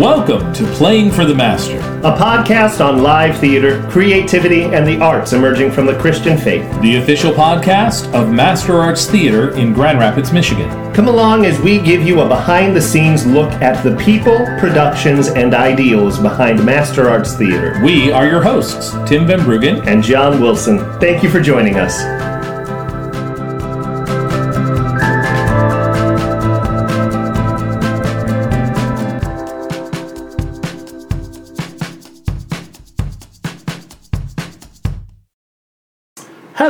Welcome to Playing for the Master. a podcast on live theater, creativity, and the arts emerging from the Christian faith. the official podcast of Master Arts Theater in Grand Rapids, Michigan. Come along as we give you a behind the scenes look at the people, productions, and ideals behind Master Arts Theater. We are your hosts, Tim Van Bruggen. And John Wilson, thank you for joining us.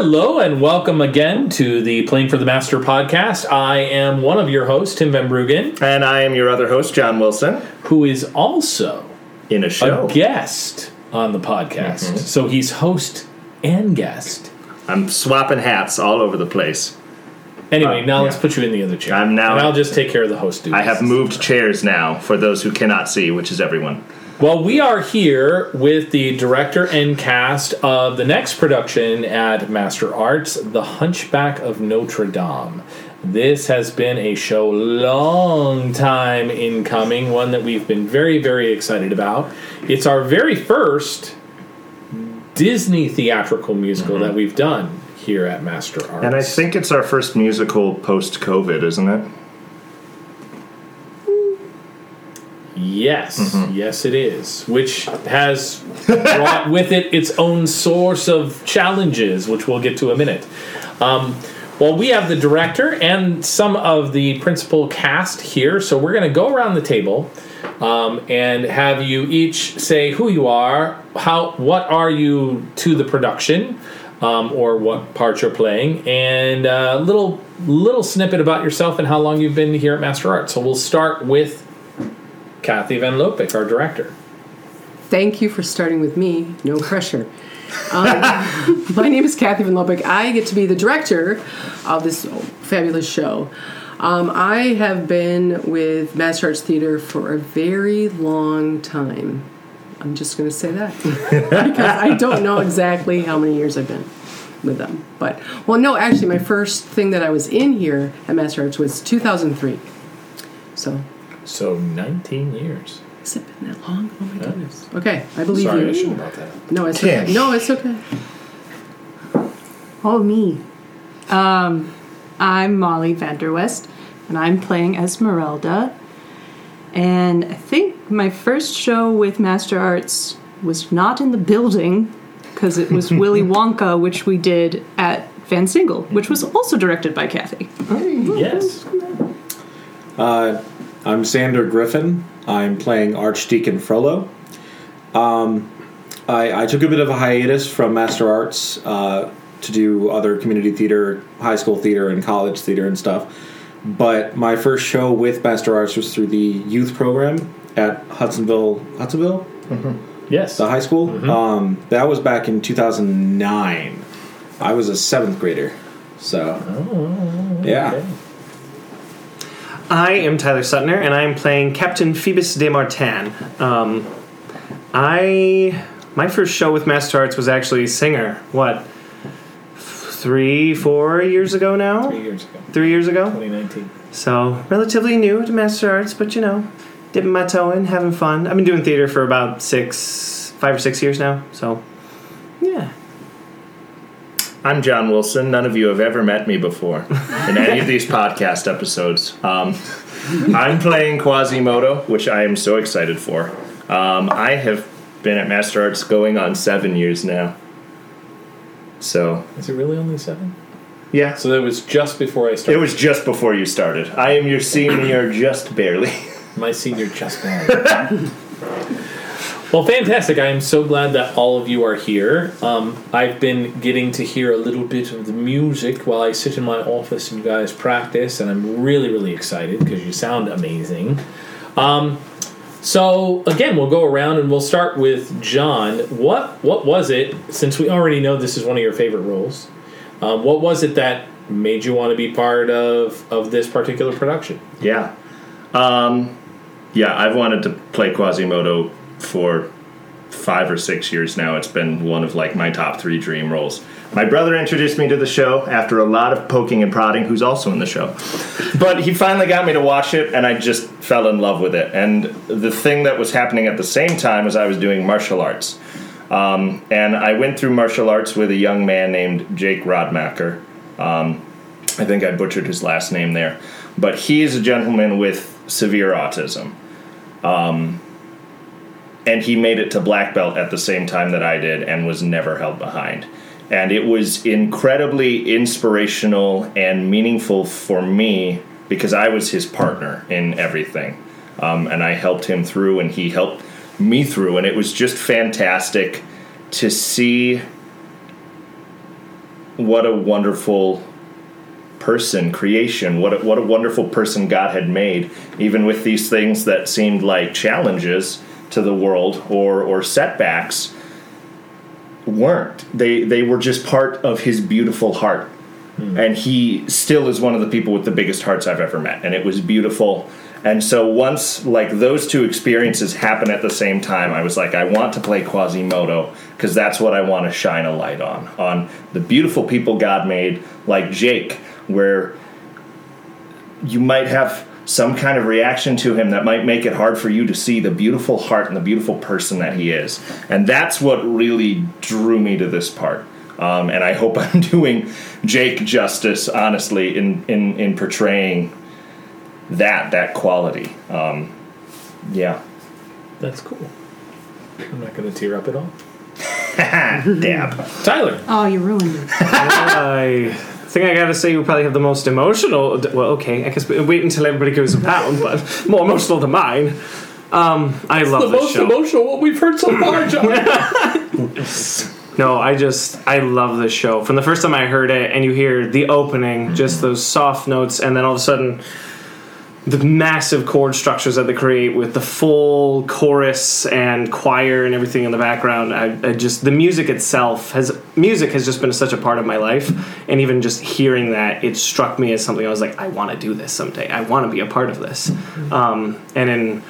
Hello and welcome again to the Playing for the Master podcast. I am one of your hosts, Tim Van Bruggen, And I am your other host, John Wilson, who is also in a a show. guest on the podcast. So he's host and guest. I'm swapping hats all over the place. Anyway, Uh, now let's yeah. put you in the other chair. I'm now- And I'll just take care of the host duties. I have moved chairs now for those who cannot see, which is everyone. Well, we are here with the director and cast of the next production at Master Arts, The Hunchback of Notre Dame. This has been a show long time in coming, one that we've been very, very excited about. It's our very first Disney theatrical musical mm-hmm. that we've done here at Master Arts. And I think it's our first musical post COVID, isn't it? Yes, Mm-hmm. yes, it is. Which has brought with it its own source of challenges, which we'll get to in a minute. Um, well, we have the director and some of the principal cast here, so we're going to go around the table um, and have you each say who you are, how, what are you to the production, um, or what part you're playing, and a little little snippet about yourself and how long you've been here at Master Art. So we'll start with Kathy Van Lopik, our director. Thank you for starting with me. No pressure. Um, my name is Kathy Van Lopik. I get to be the director of this fabulous show. Um, I have been with Master Arts Theater for a very long time. I'm just going to say that because I don't know exactly how many years I've been with them. But well, no, actually, my first thing that I was in here at Master Arts was 2003. So So 19 years. has it been that long? Oh my goodness. Okay, I believe Sorry, you. I should have brought that up. No, it's Tish. okay. No, it's okay. Oh, me. Um, I'm Molly Vanderwest, and I'm playing Esmeralda. And I think my first show with Master Arts was not in the building because it was Willy Wonka, which we did at Van Singel, which was also directed by Kathy. Yes. Uh, I'm Xander Griffin. I'm playing Archdeacon Frollo. Um, I, I took a bit of a hiatus from Master Arts uh, to do other community theater, high school theater, and college theater and stuff. But my first show with Master Arts was through the youth program at Hudsonville, Hudsonville, Yes. the high school. Um, that was back in 2009. I was a seventh grader, so yeah. okay. I am Tyler Sutner, and I am playing Captain Phoebus de Martin. Um, I my first show with Master Arts was actually Singer. What, three, four years ago now? Three years ago. Three years ago. 2019. So relatively new to Master Arts, but you know, dipping my toe in, having fun. I've been doing theater for about six, five or six years now. So. I'm John Wilson. None of you have ever met me before in any of these podcast episodes. Um, I'm playing Quasimodo, which I am so excited for. Um, I have been at Master Arts going on seven years now. So, Is it really only seven? yeah. So that was just before I started. It started. was just before you started. I am your senior just barely. my senior just now. well, fantastic. I am so glad that all of you are here. Um, I've been getting to hear a little bit of the music while I sit in my office and you guys practice, and I'm really, really excited because you sound amazing. Um, so again, we'll go around and we'll start with John. What what was it? Since we already know this is one of your favorite roles, um, what was it that made you want to be part of of this particular production? Yeah. Um, yeah, I've wanted to play Quasimodo for five or six years now. It's been one of like my top three dream roles. My brother introduced me to the show after a lot of poking and prodding, who's also in the show. But he finally got me to watch it, and I just fell in love with it. And the thing that was happening at the same time as I was doing martial arts. Um, and I went through martial arts with a young man named Jake Rodmacher. Um, I think I butchered his last name there. But he is a gentleman with severe autism. Um, and he made it to black belt at the same time that I did and was never held behind. And it was incredibly inspirational and meaningful for me because I was his partner in everything. Um, and I helped him through, and he helped me through. And it was just fantastic to see what a wonderful person creation what a, what a wonderful person god had made even with these things that seemed like challenges to the world or or setbacks weren't. They they were just part of his beautiful heart. Hmm. And he still is one of the people with the biggest hearts i've ever met. And it was beautiful. And so once like those two experiences happen at the same time i was like i want to play quasimodo because that's what i want to shine a light on on the beautiful people god made like jake where you might have some kind of reaction to him that might make it hard for you to see the beautiful heart and the beautiful person that he is. And that's what really drew me to this part. Um, and I hope I'm doing Jake justice, honestly, in, in, in portraying that that quality. Um, yeah. That's cool. I'm not going to tear up at all. Dab. Tyler. Oh, you ruined it. I think I gotta say you probably have the most emotional. Well, okay, I guess we- wait until everybody goes around, but more emotional than mine. Um, I love the this most show. emotional what we've heard so far, John. No, I just I love this show. From the first time I heard it, and you hear the opening, just those soft notes, and then all of a sudden, the massive chord structures that they create with the full chorus and choir and everything in the background. I, I just the music itself has music has just been such a part of my life, and even just hearing that, it struck me as something I was like, I want to do this someday. I want to be a part of this. Um, and in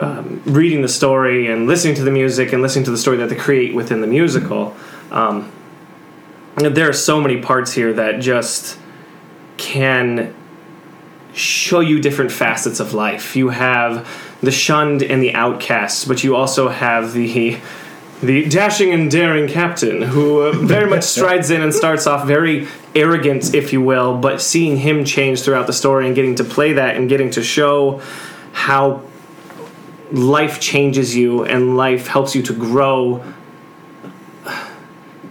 um, reading the story and listening to the music and listening to the story that they create within the musical, um, there are so many parts here that just can show you different facets of life. You have the shunned and the outcasts, but you also have the the dashing and daring captain who uh, very much strides in and starts off very arrogant, if you will, but seeing him change throughout the story and getting to play that and getting to show how life changes you and life helps you to grow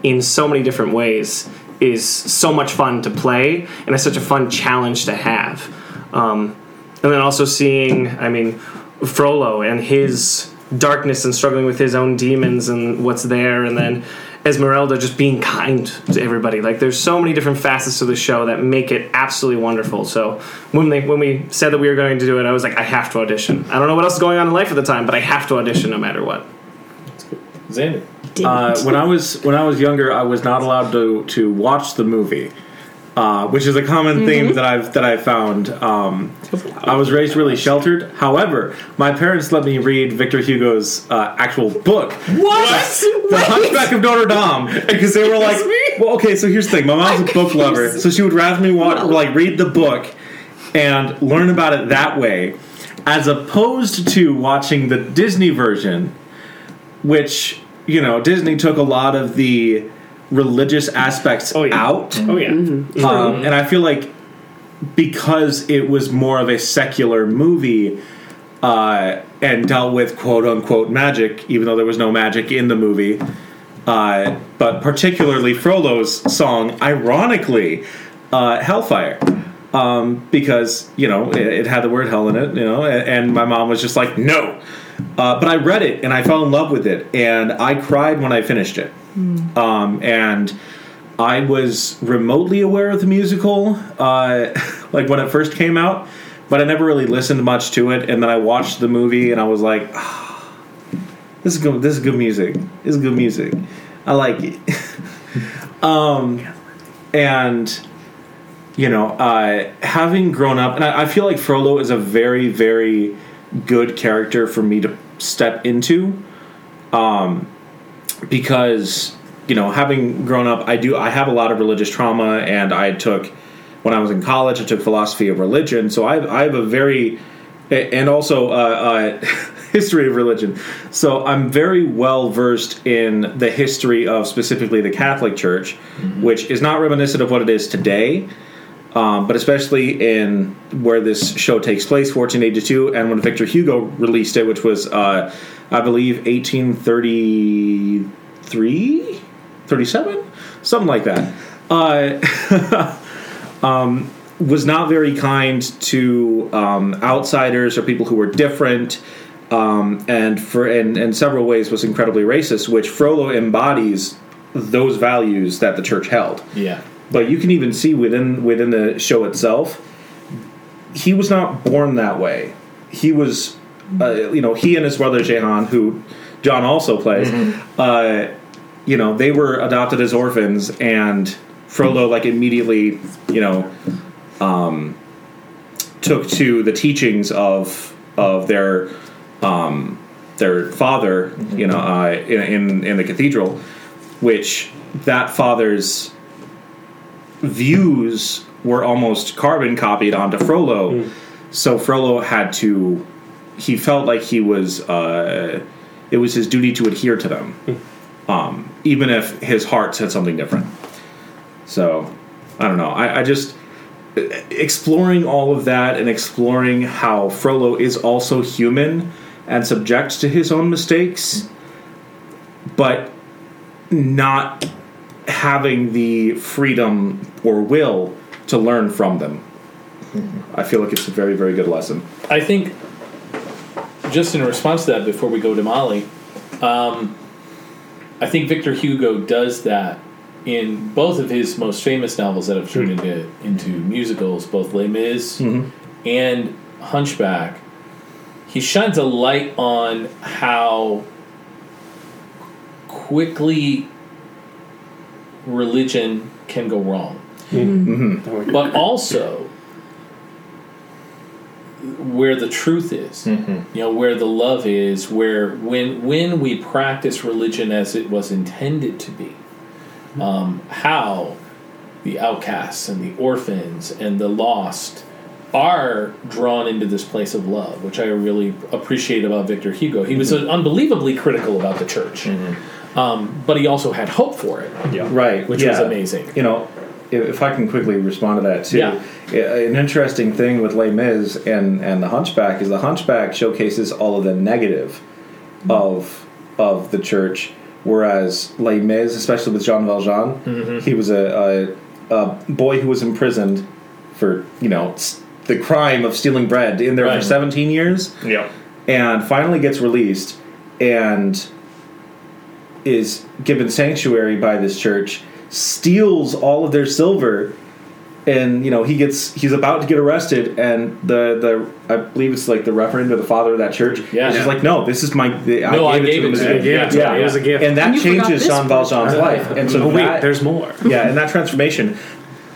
in so many different ways is so much fun to play and it's such a fun challenge to have. Um, and then also seeing, I mean, Frollo and his darkness and struggling with his own demons and what's there, and then Esmeralda just being kind to everybody. Like, there's so many different facets to the show that make it absolutely wonderful. So when they when we said that we were going to do it, I was like, I have to audition. I don't know what else is going on in life at the time, but I have to audition no matter what. Xander. Uh, when I was when I was younger, I was not allowed to to watch the movie, uh, which is a common theme that I've that I've found. Um, I was raised really sheltered. However, my parents let me read Victor Hugo's uh, actual book, What? The Hunchback of Notre Dame, because they were like, well, okay. So here's the thing: my mom's a book lover, so she would rather me wa- like read the book and learn about it that way, as opposed to watching the Disney version, which you know Disney took a lot of the religious aspects Oh, yeah. out, Oh yeah, um, and I feel like because it was more of a secular movie uh, and dealt with quote unquote magic, even though there was no magic in the movie. Uh, but particularly Frollo's song, ironically, uh, Hellfire. Um, because you know it, it had the word hell in it, you know, and, and my mom was just like, no. Uh, but I read it and I fell in love with it, and I cried when I finished it. Um, and I was remotely aware of the musical, uh, like when it first came out, but I never really listened much to it. And then I watched the movie, and I was like, "Ah, "This is good. This is good music. This is good music. I like it." um, and you know, uh, having grown up, and I, I feel like Frollo is a very, very good character for me to step into um, because you know, having grown up, I do I have a lot of religious trauma, and I took when I was in college, I took philosophy of religion, so I have, I have a very and also uh, uh, history of religion. So I'm very well versed in the history of specifically the Catholic Church, which is not reminiscent of what it is today. Um, but especially in where this show takes place, 1482, and when Victor Hugo released it, which was, uh, I believe, 1833, 37, something like that, uh, um, was not very kind to um, outsiders or people who were different, um, and for in, in several ways was incredibly racist, which Frollo embodies those values that the church held Yeah. But you can even see within within the show itself he was not born that way. He was uh, you know he and his brother jehan who john also plays uh, you know they were adopted as orphans and frollo like immediately you know um, took to the teachings of of their um, their father you know uh, in, in in the cathedral which that father's views were almost carbon copied onto Frollo. So Frollo had to. He felt like he was. Uh, it was his duty to adhere to them, um, even if his heart said something different. So, I don't know. I, I just exploring all of that and exploring how Frollo is also human and subject to his own mistakes, but not having the freedom or will to learn from them. I feel like it's a very, very good lesson. I think, just in response to that, before we go to Molly, um, I think Victor Hugo does that in both of his most famous novels that have turned into into musicals, both Les Mis and Hunchback. He shines a light on how quickly religion can go wrong. Mm-hmm. But also where the truth is. Mm-hmm. You know where the love is where when when we practice religion as it was intended to be um, how the outcasts and the orphans and the lost are drawn into this place of love which i really appreciate about victor hugo. He was mm-hmm. unbelievably critical about the church um, but he also had hope for it Right. which was amazing You know, if, I can quickly respond to that too. Yeah. An interesting thing with Les Mis and, and the Hunchback is the Hunchback showcases all of the negative of of the church, whereas Les Mis, especially with Jean Valjean, Mm-hmm. he was a, a, a boy who was imprisoned for you know the crime of stealing bread in there Right. for 17 years Yeah. and finally gets released and is given sanctuary by this church steals all of their silver and you know he gets he's about to get arrested and the the i believe it's like the reverend or the father of that church Yeah. is just like no this is my the, No, I gave him it as to a him. Yeah, yeah, yeah. It was a gift. and that And changes this Jean. Valjean's life and so oh wait, that- there's more. yeah, and that transformation.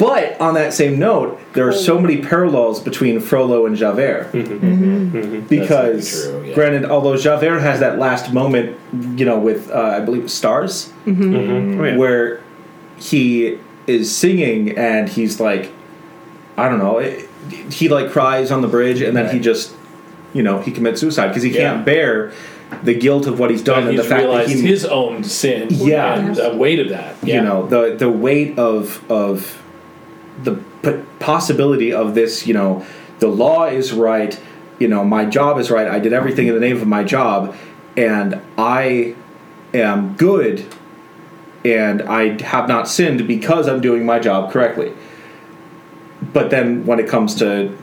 But on that same note, there are so oh. many parallels between Frollo and Javert. Mm-hmm. Mm-hmm. Mm-hmm. Because, That's very true, yeah. granted, although Javert has that last moment, you know, with, uh, I believe, Stars, Oh, yeah. where he is singing and he's like, I don't know, it, he like cries on the bridge and then he just, you know, he commits suicide because he Yeah. can't bear the guilt of what he's done and he's the fact that realized he his own sin Yeah. and the weight of that yeah. you know the the weight of of the p- possibility of this you know the law is right you know my job is right i did everything in the name of my job and i am good and i have not sinned because i'm doing my job correctly. But then when it comes to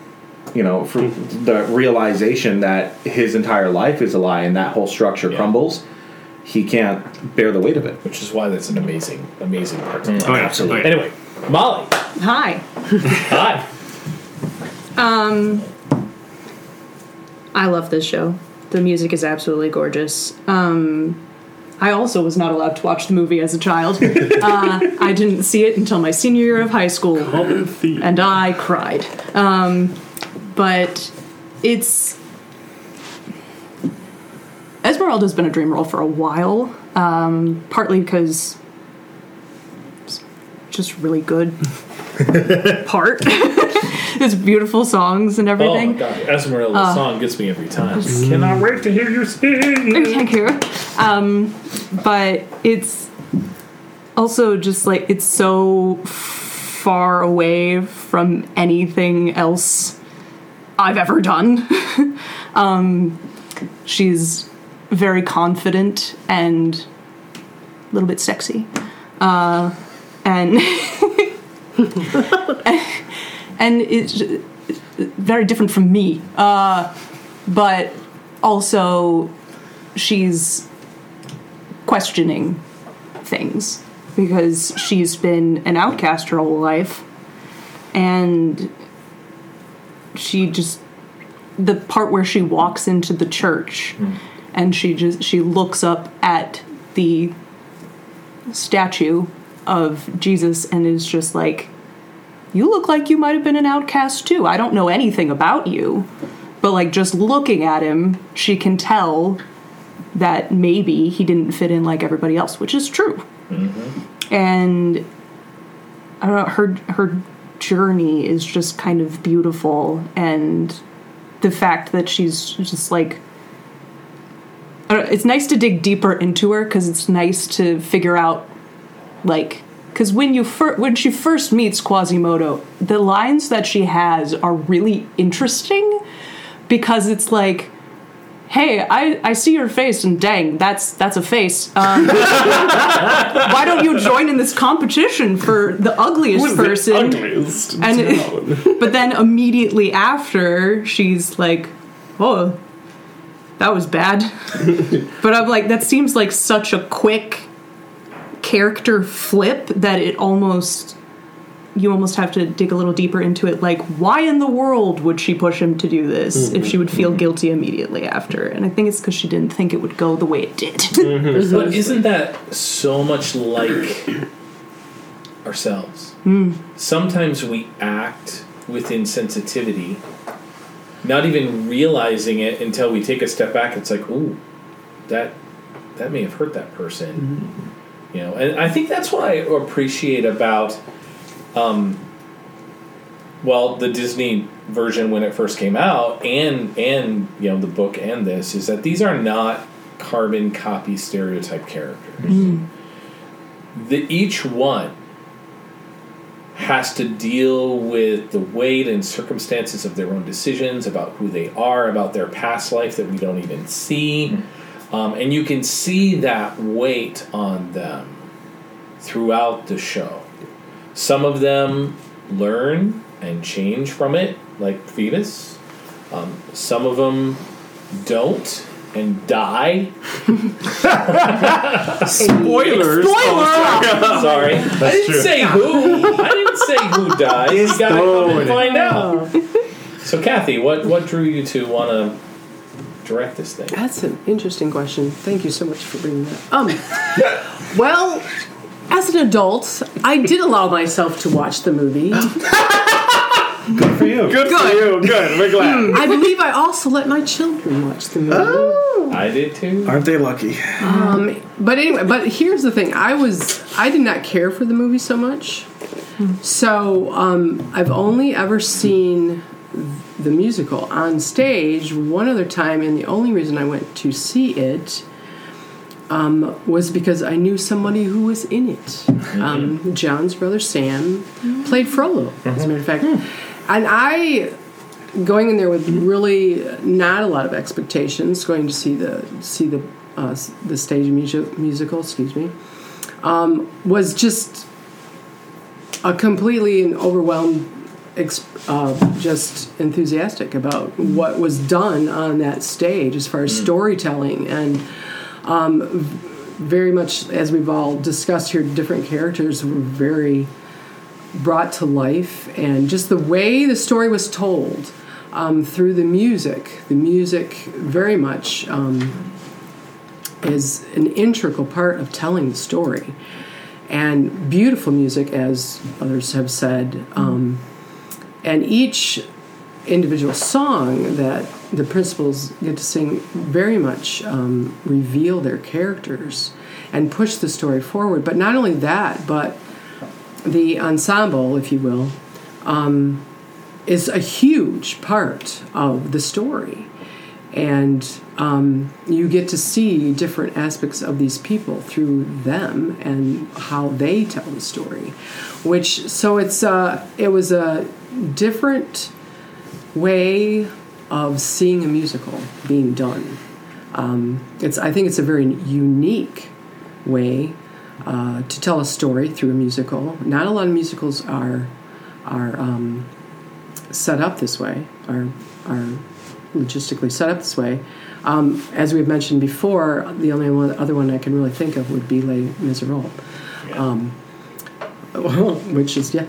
you know for mm-hmm. the realization that his entire life is a lie and that whole structure Yeah. crumbles he can't bear the weight of it. Which is why that's an amazing amazing part to mm. Oh, yeah, absolutely. anyway molly Hi. hi Um, I love this show. The music is absolutely gorgeous. Um, I also was not allowed to watch the movie as a child. uh, I didn't see it until my senior year of high school, and I cried. Um, but it's Esmeralda's been a dream role for a while, um, partly because just really good part. it's beautiful songs and everything. Oh my god, Esmeralda's Uh, song gets me every time. Cannot wait to hear you sing. Thank you. Um, but it's also just like it's so far away from anything else I've ever done. um, she's very confident and a little bit sexy. Uh, and and it's very different from me. Uh, but also she's questioning things because she's been an outcast her whole life and she just the part where she walks into the church and she just she looks up at the statue of Jesus and is just like you look like you might have been an outcast too. I don't know anything about you. But like just looking at him, she can tell that maybe he didn't fit in like everybody else, which is true. Mm-hmm. And I don't know, her her journey is just kind of beautiful and the fact that she's just like I don't know, it's nice to dig deeper into her because it's nice to figure out like because when you fir- when she first meets Quasimodo, the lines that she has are really interesting because it's like, "Hey, I, I see your face, and dang, that's that's a face. Um, why don't you join in this competition for the ugliest person?" ugliest. and but then immediately after, she's like, "Oh, that was bad." but I'm like, that seems like such a quick character flip that it almost you almost have to dig a little deeper into it like why in the world would she push him to do this if she would feel mm-hmm. guilty immediately after and i think it's because she didn't think it would go the way it did mm-hmm. But isn't that so much like ourselves? Hmm. Sometimes we act with insensitivity, not even realizing it until we take a step back. It's like, ooh, that that may have hurt that person. Mm-hmm. You know, and I think that's what I appreciate about, um, well, the Disney version when it first came out, and and you know the book and this is that these are not carbon copy stereotype characters. The each one has to deal with the weight and circumstances of their own decisions about who they are, about their past life that we don't even see. Um, and you can see that weight on them throughout the show. Some of them learn and change from it, like Phoebus. Um, some of them don't and die. Spoilers. Sorry, I didn't true. say who. I didn't say who dies. You gotta come and find out. So, Kathy, what what drew you to want to direct this thing? That's an interesting question. Thank you so much for bringing that. Um, well, as an adult, I did allow myself to watch the movie. Good for you. Good, for you. Good. We're glad. I believe I also let my children watch the movie. Oh. I did too. Aren't they lucky? Um, But anyway, but here's the thing: I was I did not care for the movie so much. So um, I've only ever seen the musical on stage one other time, and the only reason I went to see it um, was because I knew somebody who was in it. Um, John's brother Sam played Frollo, as a matter of fact, and I going in there with really not a lot of expectations, going to see the see the uh, the stage music, musical, excuse me, um, was just a completely and overwhelmed, uh, just enthusiastic about what was done on that stage as far as storytelling and um, very much as we've all discussed here, different characters were very brought to life and just the way the story was told um, through the music. The music very much um, is an integral part of telling the story. And beautiful music, as others have said. Um, and each individual song that the principals get to sing very much um, reveal their characters and push the story forward. But not only that, but the ensemble, if you will, um, is a huge part of the story. And um, you get to see different aspects of these people through them and how they tell the story. Which so it's uh, it was a different way of seeing a musical being done. Um, it's I think it's a very unique way uh, to tell a story through a musical. Not a lot of musicals are are um, set up this way, are are logistically set up this way. Um, as we've mentioned before, the only one, other one I can really think of would be Les Miserables, um, which is yeah,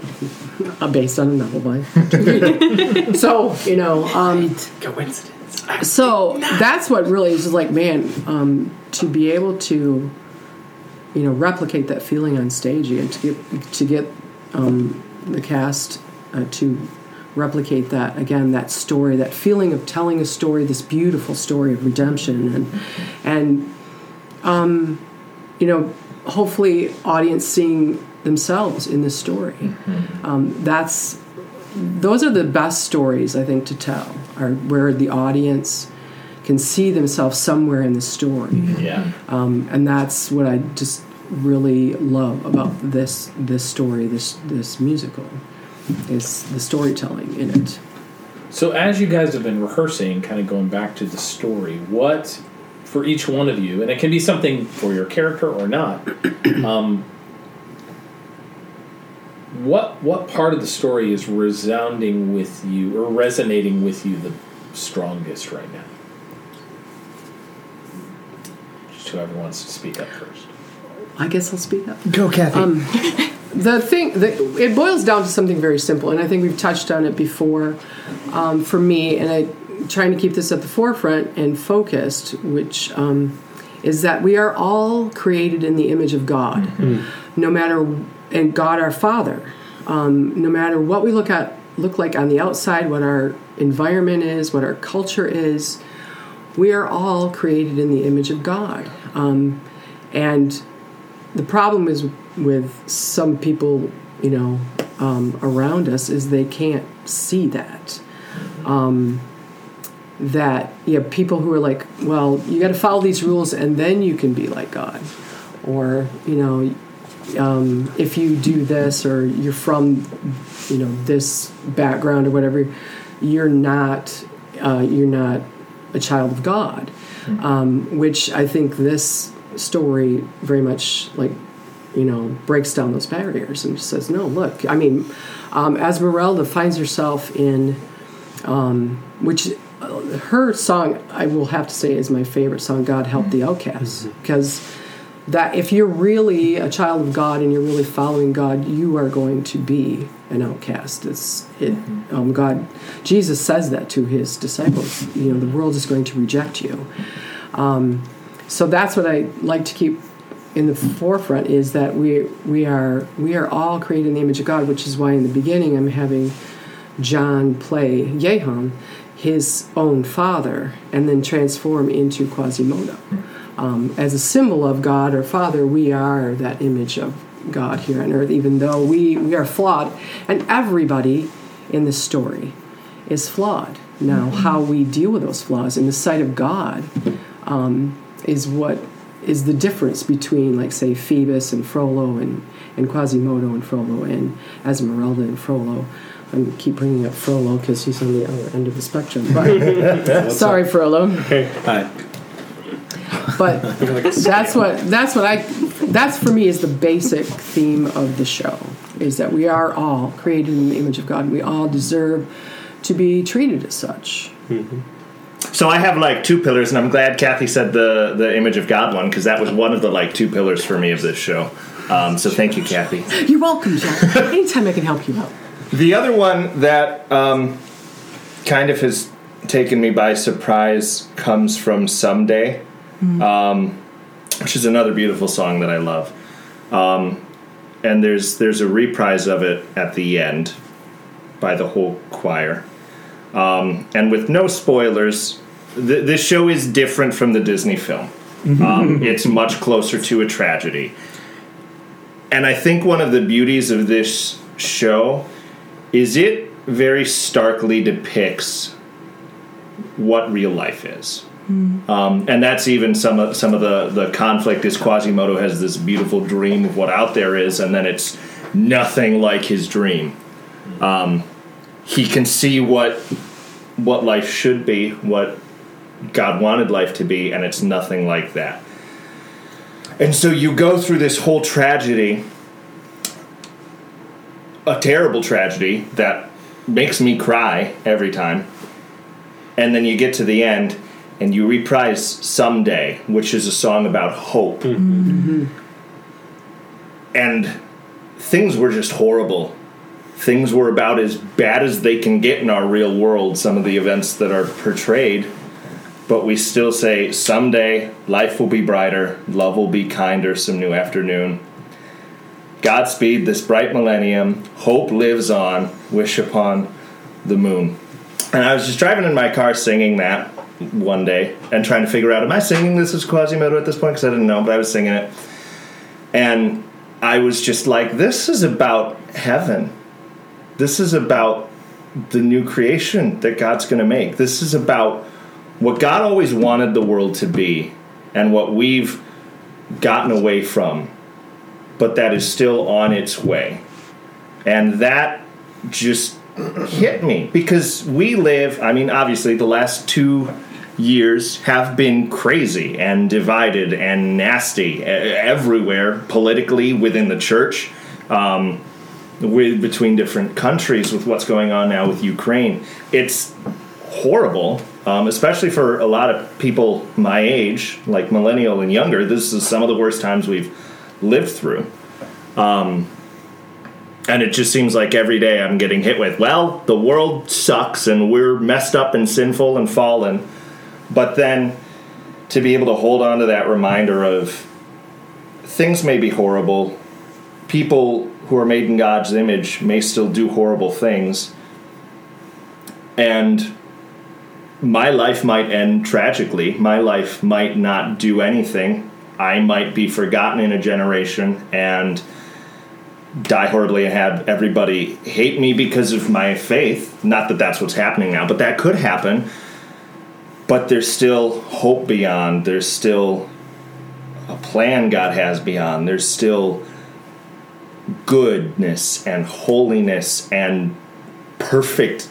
based on a novel by. so you know, um, Coincidence. so that's what really is like, man, um, to be able to, you know, replicate that feeling on stage and to get to get um, the cast uh, to replicate that again, that story, that feeling of telling a story, this beautiful story of redemption, and and um, you know, hopefully, audience seeing themselves in this story. Um, that's those are the best stories I think to tell are where the audience can see themselves somewhere in the story, Yeah. um, and that's what I just really love about this this story, this this musical, is the storytelling in it. So as you guys have been rehearsing, kind of going back to the story, what for each one of you, and it can be something for your character or not. Um, what what part of the story is resounding with you or resonating with you the strongest right now? Just whoever wants to speak up first. I guess I'll speak up. Go, Kathy. Um, the thing the, it boils down to something very simple and i think we've touched on it before um, for me and i trying to keep this at the forefront and focused which um, is that we are all created in the image of god. No matter and god our father. Um, no matter what we look at look like on the outside what our environment is what our culture is we are all created in the image of god. Um, and the problem is with some people, you know, um, around us is they can't see that. Um, that you have people who are like, well, you got to follow these rules and then you can be like God, or you know, um, if you do this or you're from, you know, this background or whatever, you're not, uh, you're not a child of God. Um, which I think this story very much like you know breaks down those barriers and says no look i mean um, esmeralda finds herself in um, which her song i will have to say is my favorite song god help the outcasts. Because that if you're really a child of god and you're really following god you are going to be an outcast. It's it um, god jesus says that to his disciples you know the world is going to reject you. Um, so that's what I like to keep in the forefront is that we we are we are all created in the image of God, which is why in the beginning I'm having John play Yehan, his own father, and then transform into Quasimodo. Um, as a symbol of God or Father, we are that image of God here on earth, even though we, we are flawed. And everybody in this story is flawed. Now, how we deal with those flaws in the sight of God um, is what is the difference between, like, say, Phoebus and Frollo and, and Quasimodo and Frollo and Esmeralda and Frollo. I keep bringing up Frollo because he's on the other end of the spectrum. But sorry, Frollo. Hi. But that's what that's what I that's for me is the basic theme of the show is that we are all created in the image of God. We all deserve to be treated as such. So I have like two pillars, and I'm glad Kathy said the the image of God one because that was one of the like two pillars for me of this show. Um, so thank you, Kathy. You're welcome, John. Anytime I can help you out. The other one that um, kind of has taken me by surprise comes from Someday, um, which is another beautiful song that I love. Um, and there's there's a reprise of it at the end by the whole choir. Um, and with no spoilers, th- this show is different from the Disney film. Um, it's much closer to a tragedy. And I think one of the beauties of this show is it very starkly depicts what real life is. Um, and that's even some of some of the the conflict is Quasimodo has this beautiful dream of what out there is, and then it's nothing like his dream. Um, he can see what what life should be, what God wanted life to be, and it's nothing like that. And so you go through this whole tragedy, a terrible tragedy that makes me cry every time. And then you get to the end and you reprise Someday, which is a song about hope. Mm-hmm. Mm-hmm. And things were just horrible. Things were about as bad as they can get in our real world, some of the events that are portrayed. But we still say, someday life will be brighter, love will be kinder, some new afternoon. Godspeed this bright millennium, hope lives on, wish upon the moon. And I was just driving in my car singing that one day and trying to figure out, am I singing this as Quasimodo at this point? Because I didn't know, but I was singing it. And I was just like, this is about heaven. This is about the new creation that God's going to make. This is about what God always wanted the world to be and what we've gotten away from, but that is still on its way. And that just hit me because we live, I mean, obviously, the last two years have been crazy and divided and nasty everywhere, politically, within the church. Um, with between different countries with what's going on now with Ukraine. It's horrible, um, especially for a lot of people my age, like millennial and younger. This is some of the worst times we've lived through. Um, and it just seems like every day I'm getting hit with, well, the world sucks and we're messed up and sinful and fallen. But then to be able to hold on to that reminder of things may be horrible, people who are made in God's image may still do horrible things, and my life might end tragically. My life might not do anything. I might be forgotten in a generation and die horribly and have everybody hate me because of my faith. Not that that's what's happening now, but that could happen. But there's still hope beyond. There's still a plan God has beyond. There's still goodness and holiness and perfect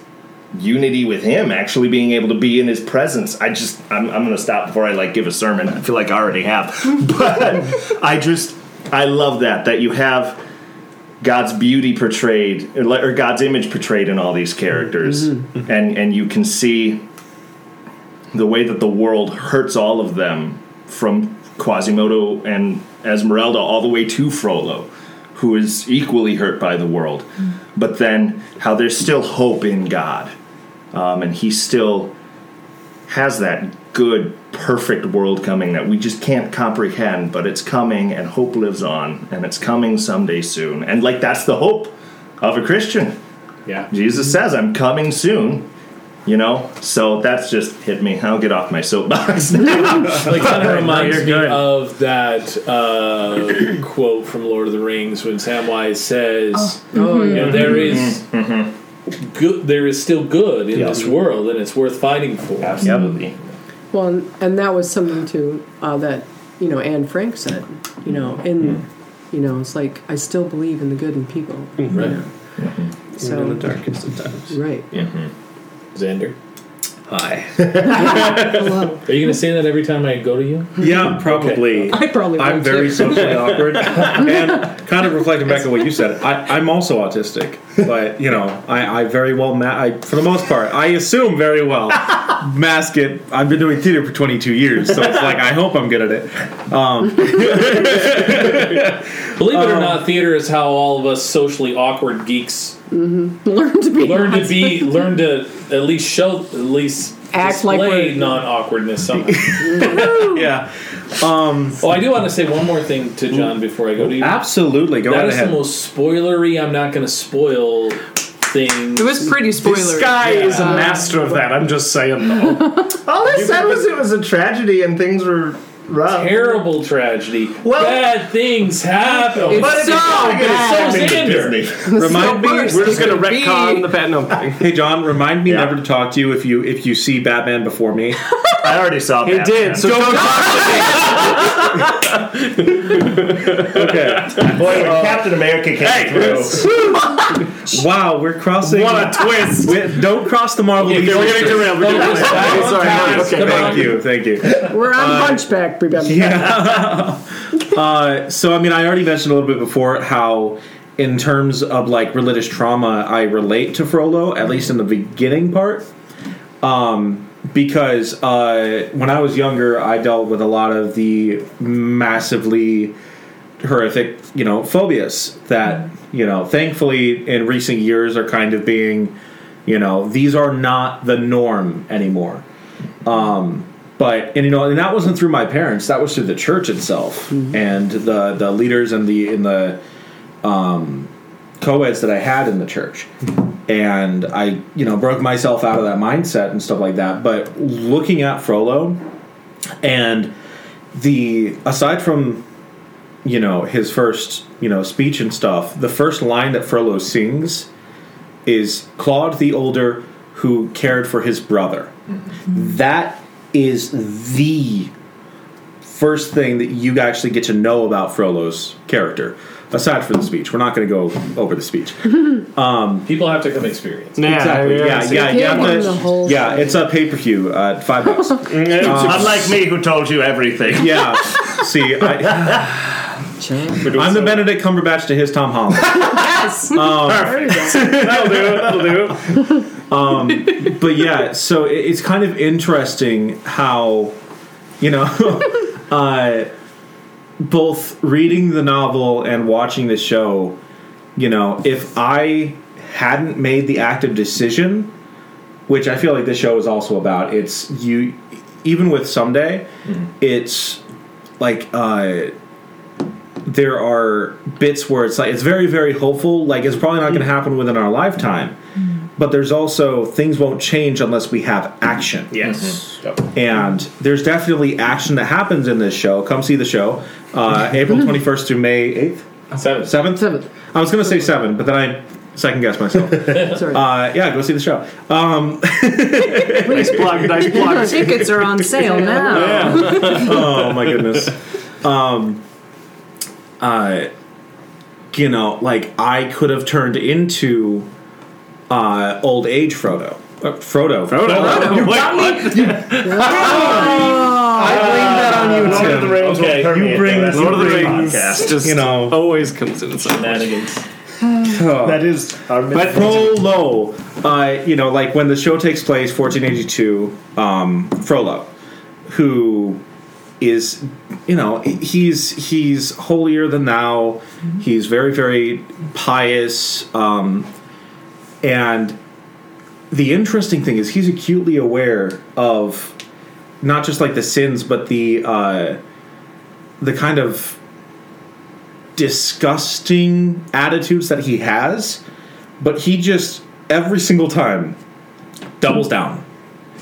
unity with him actually being able to be in his presence. I just i'm, I'm going to stop before i like give a sermon. I feel like i already have. But i just i love that that you have god's beauty portrayed or god's image portrayed in all these characters. Mm-hmm. Mm-hmm. And and you can see the way that the world hurts all of them from quasimodo and esmeralda all the way to frollo who is equally hurt by the world. Mm. But then how there's still hope in god um, and he still has that good perfect world coming that we just can't comprehend but it's coming and hope lives on and it's coming someday soon. And like that's the hope of a christian. Yeah. jesus says i'm coming soon you know? So that's just hit me. I'll get off my soapbox. Now Like kind of reminds you're me good. of that uh, quote from Lord of the Rings when Samwise says, Oh, you yeah. know, there is good, there is still good in Yeah. this world, and it's worth fighting for." absolutely Well, and, and that was something too uh, that you know Anne Frank said. You know, in mm-hmm. you know, it's like I still believe in the good in people. Mm-hmm. Right. You know? Even So in the darkest of times. right. Mm-hmm. Xander, Hi. Hello. are you going to say that every time I go to you? Yeah, probably. I probably. I'm would, very too. socially awkward, and kind of reflecting back on what you said, I, I'm also autistic. But you know, I, I very well, ma- I, for the most part, I assume very well mask it. I've been doing theater for 22 years, so it's like I hope I'm good at it. Um, Believe it or not, theater is how all of us socially awkward geeks Mm-hmm. learn to be learn to be, learn to at least show, at least Act like display we're- non awkwardness somehow. yeah, um, oh, I do want to say one more thing to John before I go to you. absolutely. Go That right is ahead. the most spoilery. I'm not going to spoil things. It was pretty spoiler. This guy is a master of that. I'm just saying though. All I said was it was a tragedy and things were rough. terrible tragedy. Well- Bad things happen. It's But if so you're gonna get bad. something to Xander. Disney. Remind me. worst. We're just gonna Could be. the pet no thing. Hey John, remind me Yeah. never to talk to you if you if you see Batman before me. I already saw He that. did. So don't okay. Boy, when Captain America came through. Wow, we're crossing. What a twist. Wait, don't cross the Marvel. Okay, We're getting strip. derailed. We're getting derailed. Time, Sorry. time, Okay. come on. Thank you, thank you. We're on Hunchback, remember? Uh, so, I mean, I already mentioned a little bit before how, in terms of like religious trauma, I relate to Frollo, at least in the beginning part. Um, because uh, when I was younger, I dealt with a lot of the massively horrific, you know, phobias that, you know, thankfully in recent years are kind of being, you know, these are not the norm anymore. Um, but and you know, and that wasn't through my parents. That was through the church itself and the the leaders and the in the um, co-eds that I had in the church. And I, you know, broke myself out of that mindset and stuff like that. But looking at Frollo and the aside from you know his first you know speech and stuff, the first line that Frollo sings is Claude the older who cared for his brother. Mm-hmm. That is the first thing that you actually get to know about Frollo's character. Aside from the speech, we're not going to go over the speech. People have to come experience. Yeah, Exactly. Yeah, yeah, yeah. Yeah, you have the whole yeah, it's a pay per view, uh, five bucks. Unlike me, who told you everything. yeah. See, I, I'm the Benedict Cumberbatch to his Tom Holland. Yes. That'll do it. That'll do it. but yeah, so it- it's kind of interesting how, you know, uh, both reading the novel and watching the show, you know, if I hadn't made the active decision, which I feel like this show is also about, it's you, even with Someday, mm-hmm. it's like, uh, there are bits where it's like it's very very hopeful like it's probably not going to mm. happen within our lifetime mm. But there's also things won't change unless we have action Yes. and there's definitely action that happens in this show come see the show uh, april 21st through may 8th Seven. 7th Seventh. i was going to say 7 but then i second guessed myself Sorry. uh, yeah go see the show um, Nice plug. Nice plug. Tickets are on sale now. Yeah. oh my goodness um uh you know like i could have turned into uh old age frodo uh, frodo Frodo. Wait, what? i blame that on you Lord of the Rings Okay, permeate you bring- the rest Lord of the the Rings podcast. just You know. always comes in. some- Shenanigans. That is our but Frollo, uh, you know, like when the show takes place, 1482, um, Frollo, who is, you know, he's he's holier than thou. He's very very pious, um, and the interesting thing is he's acutely aware of not just like the sins, but the uh, the kind of disgusting attitudes that he has, but he just every single time doubles down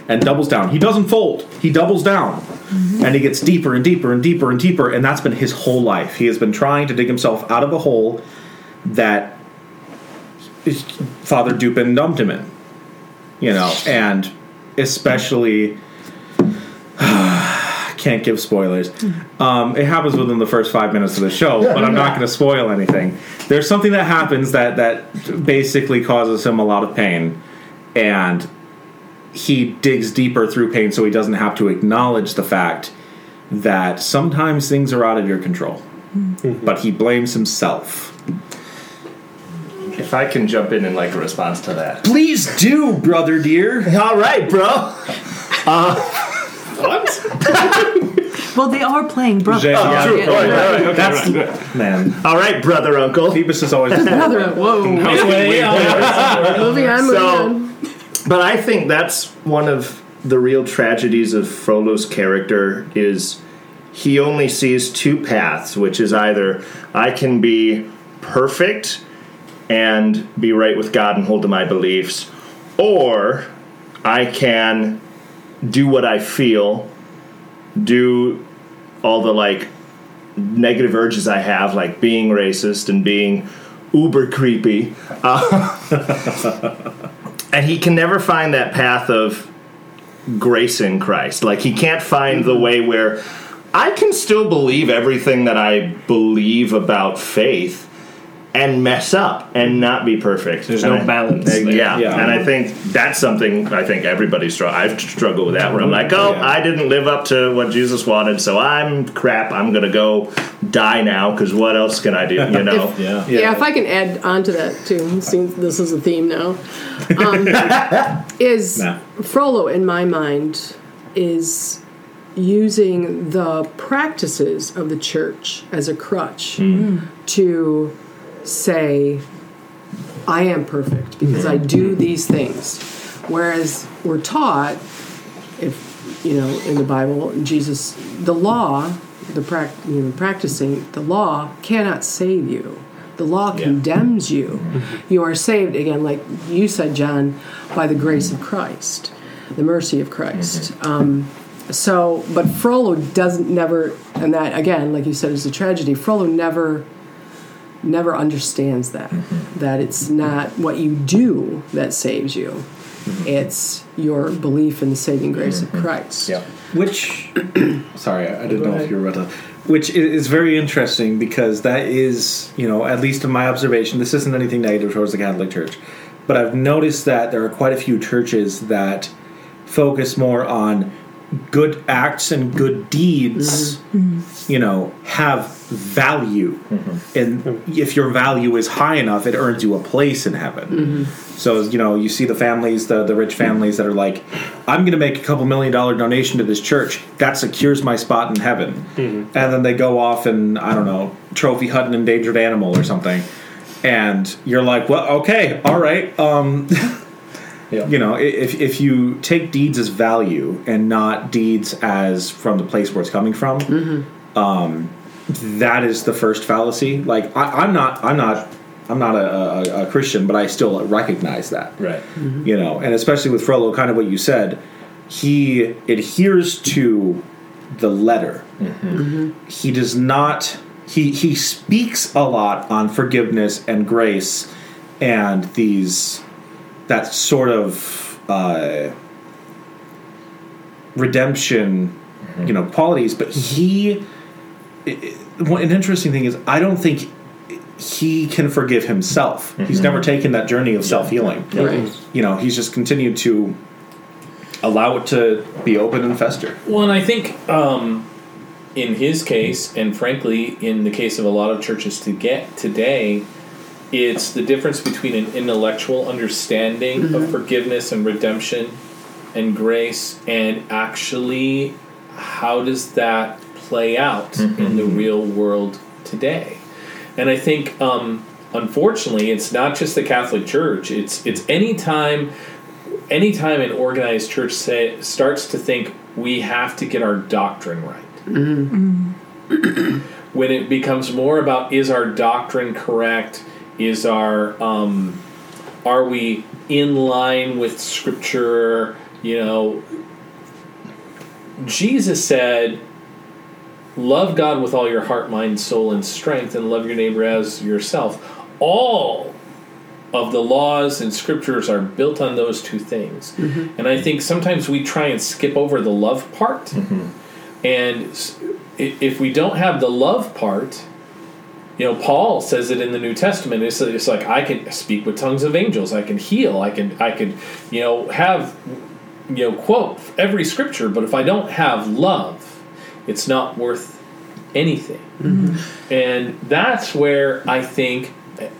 and doubles down. He doesn't fold. He doubles down. And he gets deeper and deeper and deeper and deeper and that's been his whole life. He has been trying to dig himself out of a hole that Father Dupin dumped him in. You know, and especially can't give spoilers. Um, it happens within the first five minutes of the show, but I'm not going to spoil anything. There's something that happens that that basically causes him a lot of pain, and he digs deeper through pain so he doesn't have to acknowledge the fact that sometimes things are out of your control. But he blames himself. If I can jump in and like a response to that. Please do, brother dear. All right, bro. Uh, what? Well, they are playing brothers. Oh, yeah, True. Yeah. All right, all right, okay, That's right, right. man. All right, brother, uncle. Phoebus is always brother. whoa. Way on. Moving on, moving So- on. But I think that's one of the real tragedies of Frollo's character is he only sees two paths, which is either I can be perfect and be right with God and hold to my beliefs, or I can do what I feel, do all the like negative urges I have, like being racist and being uber creepy. Uh, and he can never find that path of grace in Christ. Like he can't find the way where I can still believe everything that I believe about faith and mess up and not be perfect. There's And no I- balance there. Yeah. Yeah. and I think that's something I think everybody struggle. I've struggled with that where I'm like, oh, Yeah. I didn't live up to what Jesus wanted, so I'm crap. I'm gonna go die now because what else can I do? You know? Yeah. Yeah. if I can add on to that too, since this is a theme now, um, is Nah. Frollo in my mind is using the practices of the church as a crutch to say, I am perfect because I do these things. Whereas we're taught, if you know, in the Bible, Jesus, the law, the prac- you know, practicing the law cannot save you. The law condemns you. You are saved again, like you said, John, by the grace of Christ, the mercy of Christ. Um, so, but Frollo doesn't never, and that again, like you said, is a tragedy. Frollo never never understands that that it's not what you do that saves you it's your belief in the saving grace of mm-hmm. christ Yeah. Which, sorry, I didn't know if you were about to. Which is very interesting because that is, you know, at least in my observation, this isn't anything negative towards the Catholic Church, but I've noticed that there are quite a few churches that focus more on good acts and good deeds, mm-hmm. you know, have value. Mm-hmm. And if your value is high enough, it earns you a place in heaven. Mm-hmm. So, you know, you see the families, the, the rich families that are like, I'm going to make a couple million dollar donation to this church. That secures my spot in heaven. And then they go off and, I don't know, trophy hunt an endangered animal or something. And you're like, well, okay, all right. Um, you know, if, if you take deeds as value and not deeds as from the place where it's coming from, mm-hmm. um, that is the first fallacy. Like, I, I'm not, I'm not, I'm not a, a, a Christian, but I still recognize that Right. Mm-hmm. you know, and especially with Frollo, kind of what you said, he adheres to the letter. Mm-hmm. He does not. He he speaks a lot on forgiveness and grace, and these that sort of uh, redemption, you know, qualities. But he, i- i- one- an interesting thing is, I don't think he can forgive himself. He's never taken that journey of self healing right you know, he's just continued to allow it to be open and fester. Well, and I think um, in his case, and frankly, in the case of a lot of churches to get today, it's the difference between an intellectual understanding of mm-hmm. forgiveness and redemption and grace, and actually, how does that play out in the mm-hmm. real world today? And I think, um, unfortunately, it's not just the Catholic Church. It's it's any time anytime an organized church say, starts to think we have to get our doctrine right, mm-hmm. when it becomes more about is our doctrine correct, is our um, are we in line with Scripture? You know, Jesus said, "Love God with all your heart, mind, soul, and strength, and love your neighbor as yourself." All of the laws and scriptures are built on those two things. And I think sometimes we try and skip over the love part. And if we don't have the love part, you know, Paul says it in the New Testament. It's, it's like I can speak with tongues of angels. I can heal. I can I can you know have you know quote every scripture. But if I don't have love, it's not worth anything. And that's where I think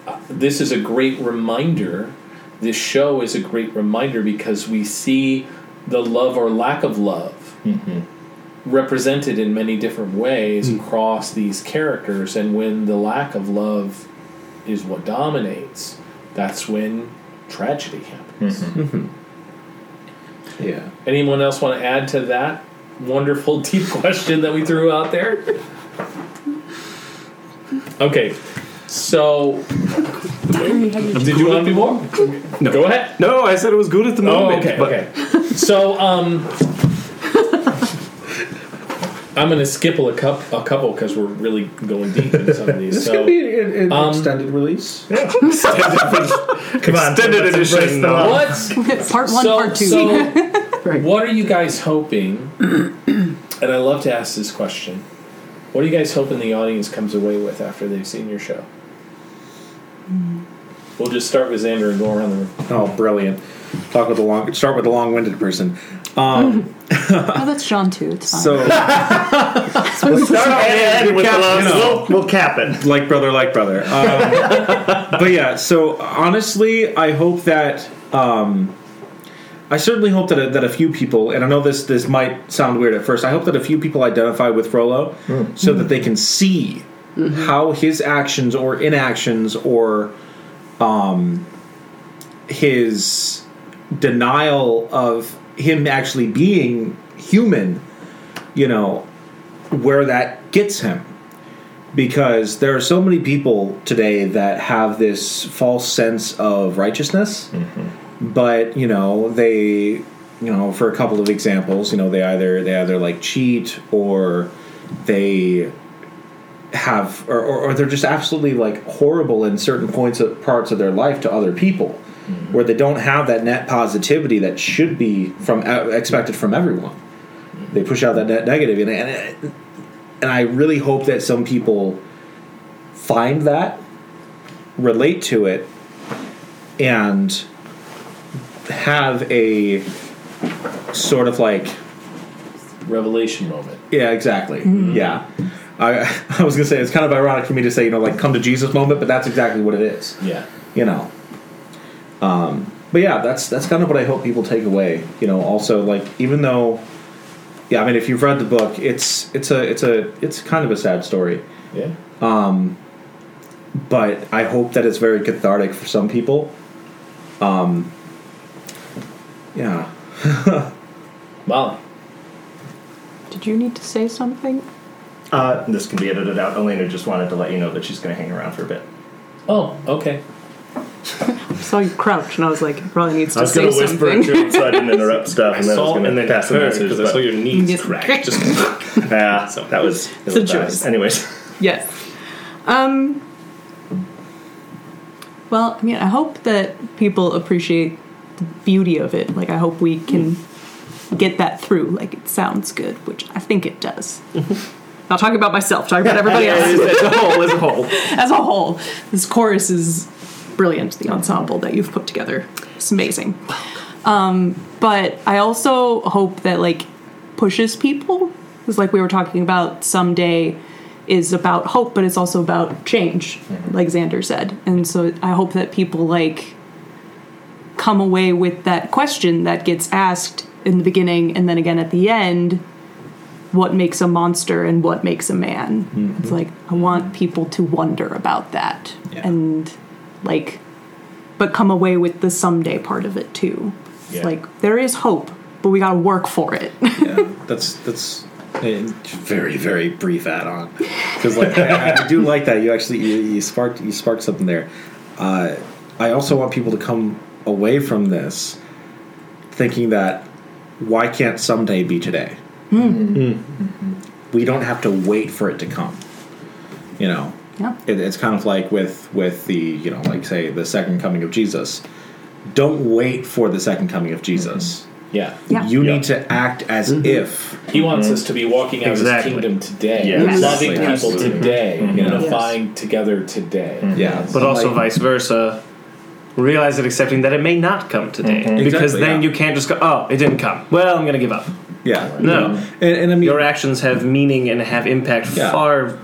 uh, this is a great reminder. This show is a great reminder because we see the love or lack of love represented in many different ways hmm. across these characters. And when the lack of love is what dominates, that's when tragedy happens. Mm-hmm. Mm-hmm. Yeah. Anyone else want to add to that wonderful deep question that we threw out there? Okay, so Did you want to be more? No. Go ahead. No, I said it was good at the Oh, moment. okay, but- okay. So, um, I'm going to skip a, cup, a couple because we're really going deep into some of these. This So, could be an, an um, extended release. Come on, Extended edition, embrace the no. love. what? Part one, so, part two. So, what are you guys hoping? and I love to ask this question. What are you guys hoping the audience comes away with after they've seen your show? We'll just start with Xander and go around the room. Oh, brilliant! Talk with the long. Start with the long-winded person. Um, oh, that's John too. It's fine. so, Start and end with the love. you know. We'll, we'll cap it. like brother, like brother. Um, but yeah, so honestly, I hope that um, I certainly hope that a, that a few people, and I know this this might sound weird at first. I hope that a few people identify with Frollo so that they can see how his actions or inactions or um, his denial of him actually being human, you know, where that gets him. Because there are so many people today that have this false sense of righteousness mm-hmm. but you know they you know for a couple of examples you know they either they either like cheat or they have or, or, or they're just absolutely like horrible in certain points of parts of their life to other people where they don't have that net positivity that should be from uh, expected from everyone they push out that net negative and, and and I really hope that some people find that, relate to it, and have a sort of like Revelation moment. yeah, exactly. Yeah. I, I was gonna say it's kind of ironic for me to say you know like come to Jesus moment, but that's exactly what it is. Yeah. You know. Um, but yeah, that's that's kind of what I hope people take away. You know, also like even though, yeah, I mean if you've read the book, it's it's a it's a it's kind of a sad story. Yeah. Um, but I hope that it's very cathartic for some people. Um, yeah. Molly. Did you need to say something? Uh, this can be edited out. Elena just wanted to let you know that she's going to hang around for a bit. Oh, okay. I saw you crouch, and I was like, he probably needs I to was say going to whisper something. to him so I didn't interrupt stuff, and then I was saw going and to then pass the message. because I saw your knees Yes. crack. Just Yeah, so that was, it It's a bad. choice. Anyways, Yes. Um. Well, I mean, I hope that people appreciate the beauty of it. Like, I hope we can get that through. Like, it sounds good, which I think it does. Not talking about myself, talking about everybody else as a whole, as a whole. as a whole. This chorus is brilliant. The ensemble that you've put together, it's amazing. Um, but I also hope that like pushes people, because like we were talking about, someday is about hope, but it's also about change, like Xander said. And so I hope that people like come away with that question that gets asked in the beginning and then again at the end what makes a monster and what makes a man. It's like I want people to wonder about that Yeah. and like but come away with the someday part of it too. Yeah. Like there is hope, but we got to work for it. yeah, that's that's a very very brief add-on because like I, I do like that you actually you, you sparked you sparked something there. Uh, I also want people to come away from this thinking that why can't someday be today? We don't have to wait for it to come. You know, yeah. it, it's kind of like with with the you know like say the second coming of Jesus. Don't wait for the second coming of Jesus. Mm-hmm. Yeah. Yeah. You Yeah. need to act as mm-hmm. if He wants us to be walking out Exactly. his kingdom today, Yes. loving Yes. people Absolutely. today, Mhm. unifying mm-hmm. together today. yeah, But also like- vice versa. Realize that accepting that it may not come today. Because Exactly, then yeah. you can't just go, oh, it didn't come. Well, I'm going to give up. yeah, No. and, and I mean Your actions have meaning and have impact Yeah. far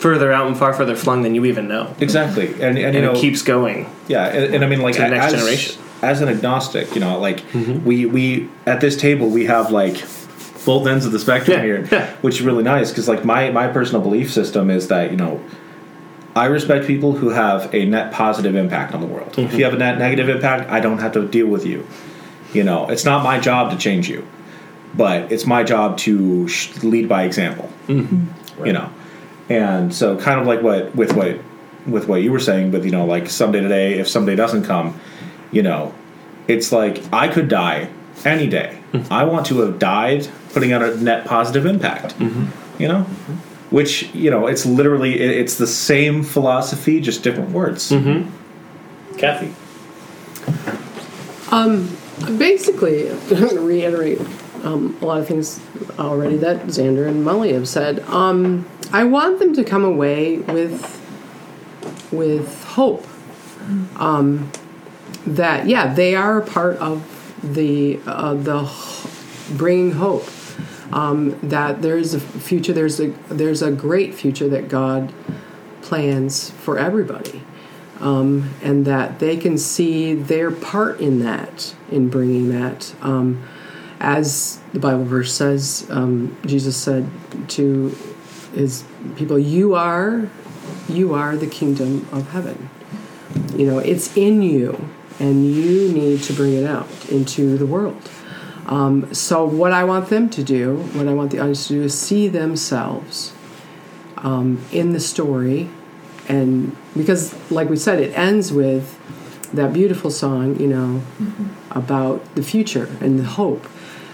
further out and far further flung than you even know. exactly, and and, you And know it keeps going. Yeah, and, and I mean, like to the next as, generation. as an agnostic, you know, like mm-hmm. we we at this table we have like both ends of the spectrum Yeah, here, yeah. which is really nice because like my my personal belief system is that you know. I respect people who have a net positive impact on the world. If mm-hmm. you have a net negative impact, I don't have to deal with you. You know, it's not my job to change you, but it's my job to sh- lead by example. Mm-hmm. You know, and so kind of like what with what with what you were saying, but you know, like someday today, if someday doesn't come, you know, it's like I could die any day. Mm-hmm. I want to have died putting out a net positive impact. Mm-hmm. You know, which you know, it's literally it- it's the same philosophy, just different words. Mm-hmm. Kathy. Um, Basically, I'm going to reiterate um, a lot of things already that Xander and Molly have said. Um, I want them to come away with with hope. Um, that yeah, they are a part of the uh, the bringing hope. Um, that there is a future. There's a there's a great future that God plans for everybody um, and that they can see their part in that, in bringing that. Um, as the Bible verse says, um, Jesus said to his people, "You are, you are the kingdom of heaven. You know, it's in you, and you need to bring it out into the world." Um, so, what I want them to do, what I want the audience to do, is see themselves um, in the story and because like we said it ends with that beautiful song you know about the future and the hope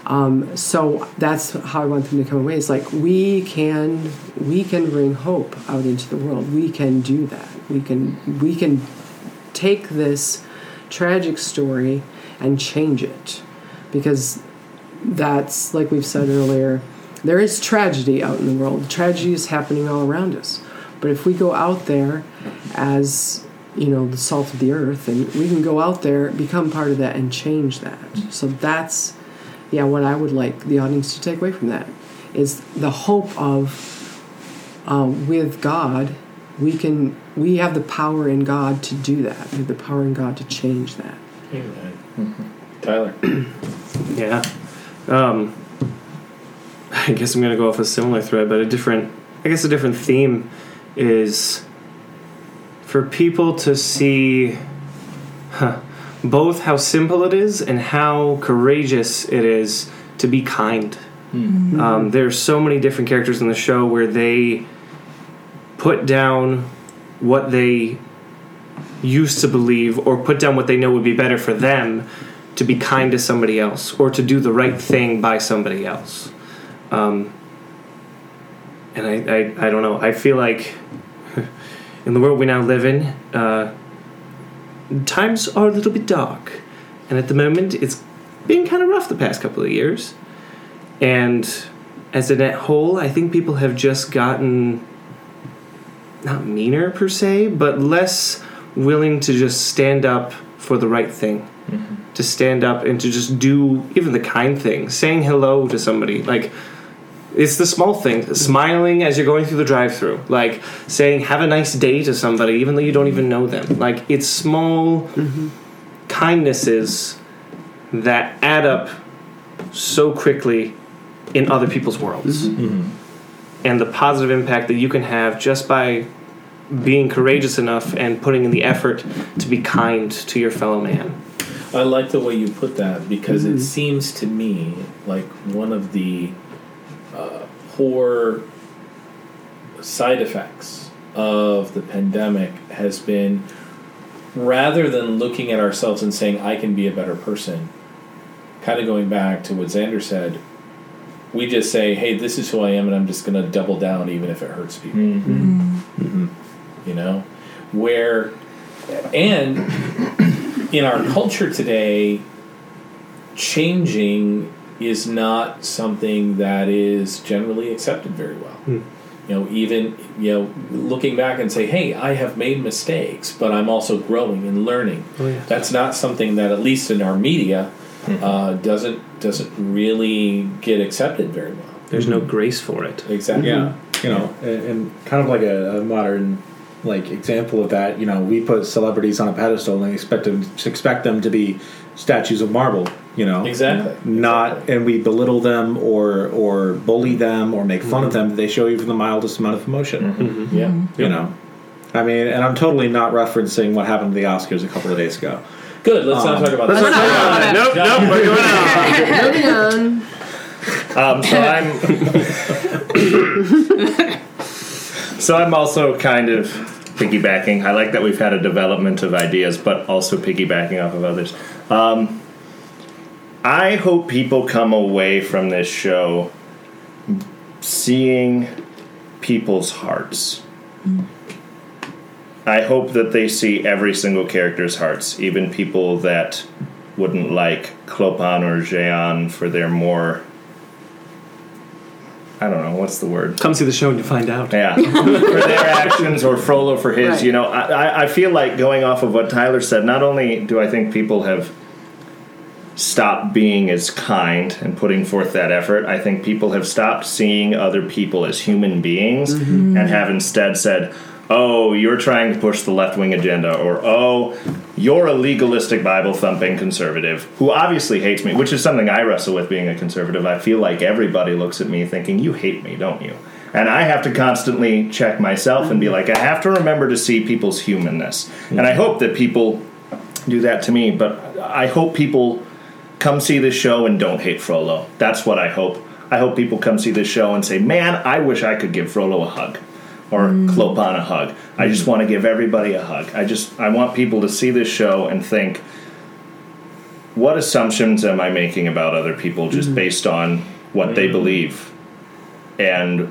um, so that's how i want them to come away it's like we can we can bring hope out into the world. We can do that. We can we can take this tragic story and change it. Because that's like we've said earlier there is tragedy out in the world. Tragedy is happening all around us. But if we go out there as you know the salt of the earth and we can go out there become part of that and change that. So that's yeah what i would like the audience to take away from that is the hope of uh, with god we can we have the power in god to do that we have the power in god to change that Tyler. Yeah. Um, I guess I'm going to go off a similar thread, but a different, I guess a different theme is for people to see huh, both how simple it is and how courageous it is to be kind. Um, there's so many different characters in the show where they put down what they used to believe or put down what they know would be better for them to be kind to somebody else or to do the right thing by somebody else. Um, and I, I, I don't know. I feel like in the world we now live in, uh, times are a little bit dark. And at the moment, it's been kind of rough the past couple of years. And as a net whole, I think people have just gotten not meaner per se, but less willing to just stand up for the right thing. Mm-hmm. To stand up and to just do even the kind thing, saying hello to somebody. Like, it's the small thing, smiling as you're going through the drive through, like saying have a nice day to somebody, even though you don't even know them. Like, it's small kindnesses that add up so quickly in other people's worlds. Mm-hmm. Mm-hmm. And the positive impact that you can have just by being courageous enough and putting in the effort to be kind to your fellow man. I like the way you put that because it mm-hmm. seems to me like one of the poor side effects of the pandemic has been rather than looking at ourselves and saying, I can be a better person, kind of going back to what Xander said, we just say, hey, this is who I am and I'm just going to double down even if it hurts people. Mm-hmm. Mm-hmm. Mm-hmm. You know? Where, and in our culture today, changing is not something that is generally accepted very well. Hmm. You know, even you know, looking back and say, "Hey, I have made mistakes, but I'm also growing and learning." Oh, That's not something that, at least in our media, hmm. uh, doesn't doesn't really get accepted very well. There's no hmm. grace for it. Exactly. Yeah, you know, and, and kind of like a, a modern like example of that. You know, we put celebrities on a pedestal and expect them expect them to be statues of marble. You know, Exactly. Not, Exactly. and we belittle them or or bully them or make fun of them. They show even the mildest amount of emotion. Yeah. You know, I mean, and I'm totally not referencing what happened to the Oscars a couple of days ago. Good. Let's not Um, talk about Let's that. not talk about it. Nope, nope, we're going on. moving on Um, so I'm. so I'm also kind of piggybacking. I like that we've had a development of ideas, but also piggybacking off of others. Um, I hope people come away from this show seeing people's hearts. I hope that they see every single character's hearts, even people that wouldn't like Clopin or Jean for their more. I don't know what's the word. Come see the show and you find out. Yeah, for their actions or Frollo for his. Right. You know, I, I- I feel like going off of what Tyler said. Not only do I think people have stopped being as kind and putting forth that effort, I think people have stopped seeing other people as human beings mm-hmm. and have instead said. Oh, you're trying to push the left wing agenda, or oh, you're a legalistic Bible thumping conservative who obviously hates me, which is something I wrestle with being a conservative. I feel like everybody looks at me thinking, You hate me, don't you? And I have to constantly check myself and be like, I have to remember to see people's humanness. And I mm-hmm. hope that people do that to me, but I hope people come see this show and don't hate Frollo. That's what I hope. I hope people come see this show and say, Man, I wish I could give Frollo a hug. Or mm. Clopin a hug. I just mm. want to give everybody a hug. I just I want people to see this show and think, what assumptions am I making about other people just mm. based on what they believe? And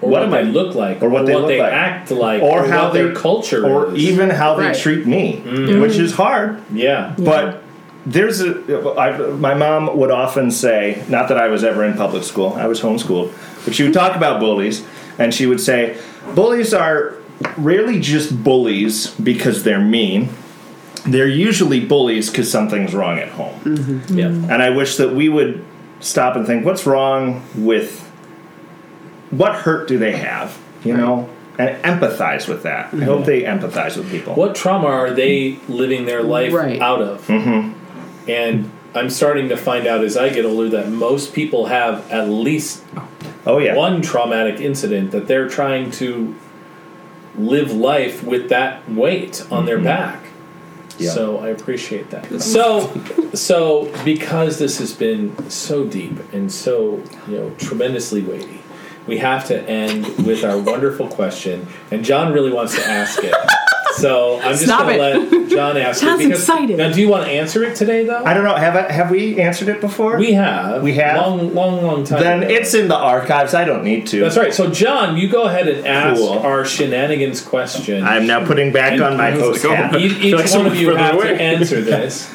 or What what, am they I- look like, or what they look they like. act like, or, or, how what they, their culture or is. even how they Right. treat me, which is hard. yeah. But there's a I, my mom would often say, not that I was ever in public school, I was homeschooled, but she would talk about bullies, and she would say, bullies are rarely just bullies because they're mean. They're usually bullies because something's wrong at home. yeah. And I wish that we would stop and think, what's wrong with what hurt do they have, you know, and empathize with that. I hope they empathize with people. What trauma are they living their life Right. out of? Mm-hmm. And I'm starting to find out as I get older that most people have at least Oh yeah, one traumatic incident that they're trying to live life with that weight on their mm-hmm. back. Yeah. So I appreciate that. So, so because this has been so deep and so you know tremendously weighty, we have to end with our wonderful question, and John really wants to ask it. So I'm just Stop going to it. let John ask John's it. because- excited. Now, do you want to answer it today, though? I don't know. Have I, have we answered it before? we have. We have? long, long, long time. then ago. it's in the archives. I don't need to. That's right. So, John, you go ahead and ask Cool. our shenanigans question. I'm now putting back And- on my host hat. E- each like one of you have away. to answer this.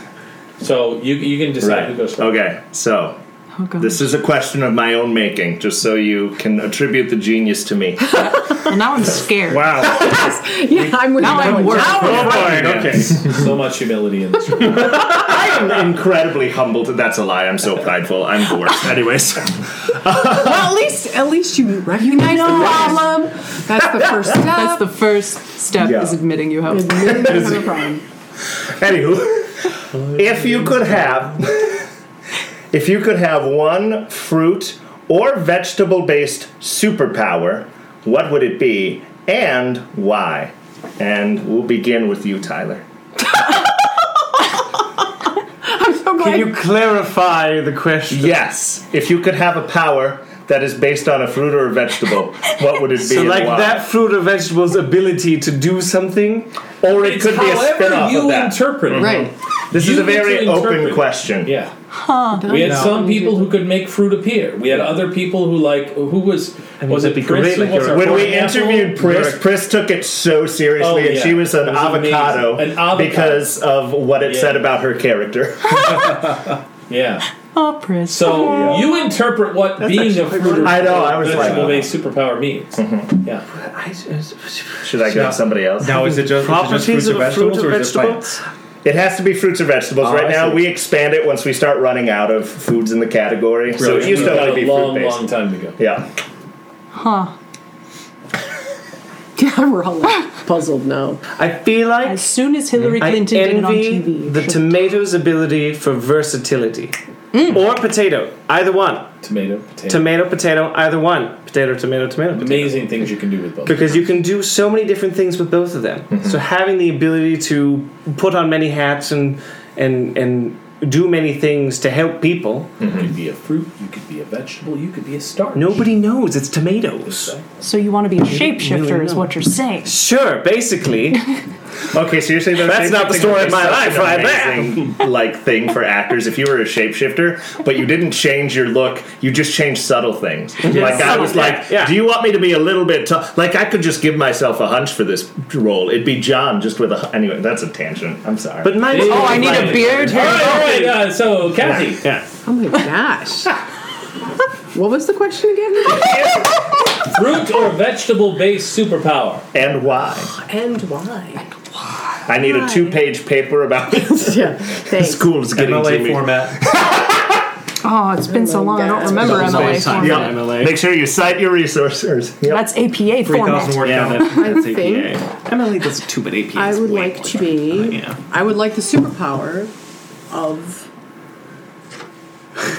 So you you can decide Right. who goes first. Okay. So Oh, God. this is a question of my own making, just so you can attribute the genius to me. well, now I'm scared. Wow. Yeah, I'm with Now you. I'm worried. oh boy. Okay. So much humility in this room. I am incredibly humbled. That's a lie. I'm so prideful. I'm the worst. Anyways. Well, at least at least you recognize the problem. That's the first step. That's the first step Yeah. is admitting you have. Admitting you have a problem. Anywho, if you could have, if you could have one fruit or vegetable based superpower, what would it be and why? And we'll begin with you, Tyler. I'm so glad. Can you clarify the question? Yes, if you could have a power that is based on a fruit or a vegetable, what would it be? So, and like why? that fruit or vegetable's ability to do something. or it It's could be a however spin-off you of that. interpret it. right. Mm-hmm. this is a very open question. Yeah. We had some people who could make fruit appear. We had other people who like who was mean, was it it'd be Pris great, like was When we pineapple? interviewed Pris, You're- Pris took it so seriously, Oh, and she was an was avocado, An avocado. because of what it Yeah. said about her character. Yeah. Oh, Pris. So you interpret what being a fruit or I know, I was like- vegetable based superpower means. Mm-hmm. Yeah. Should I go to somebody else? Now, is it just, is it just fruits of or a fruit vegetables, or or is it vegetable? plants? It has to be fruits or vegetables. Oh, right I now, see. we expand it once we start running out of foods in the category. So it used to Got only be fruit based. long time ago. Yeah. huh. Yeah, we're all like puzzled now. I feel like As soon as Hillary I Clinton did it on envy TV. the tomato's ability for versatility. Mm. Or potato, either one. Tomato, potato. Tomato, potato, either one. Potato, tomato, tomato, potato. Amazing things you can do with both. Because you can do so many different things with both of them. Mm-hmm. So having the ability to put on many hats and and and do many things to help people. You could be a fruit, you could be a vegetable, you could be a starch. Nobody knows it's tomatoes. So you want to be a shapeshifter, is what you're saying. Sure, basically. Okay, so you're saying that That's not the story of my life an right there. amazing, like thing for actors. If you were a shapeshifter, but you didn't change your look, you just changed subtle things. like I was like, yeah. do you want me to be a little bit? T-? Like I could just give myself a hunch for this role. It'd be John just with a. Anyway, that's a tangent. I'm sorry. But mine's Oh, I need a beard All here. right, all right. Uh, so, Kathy, Yeah. Oh my gosh. what was the question again? fruit or vegetable based superpower? and why? and why? I need a two-page paper about this. Yeah, thanks. is getting to MLA me. format. Oh, it's been so long. I don't remember That was MLA my format. Yeah. MLA. Make sure you cite your resources. Yep. That's APA Three format. thousand word Yeah, count. that, that's I APA. think- MLA does too, but APA I is would way like more. to be. Yeah. I would like the superpower of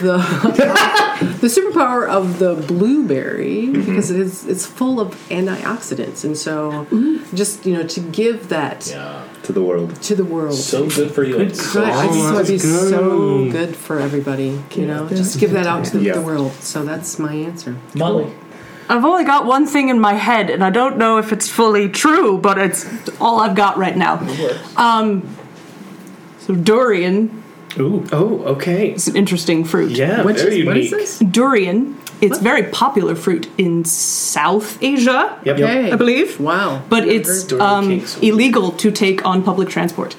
the the superpower of the blueberry because it is it's full of antioxidants and so just you know to give that Yeah. to the world. to the world. So good for you. It's so Right, I just want to be that's so good. good for everybody, you know. Just give that out to the, Yeah. the world. So that's my answer. Molly. I've only got one thing in my head, and I don't know if it's fully true, but it's all I've got right now. Um, so durian Ooh. Oh, okay. It's an interesting fruit. Yeah, Which very is, what is unique. this? Durian. It's very popular fruit in South Asia, Yep. Okay. I believe. Wow. But Never it's um, illegal to take on public transport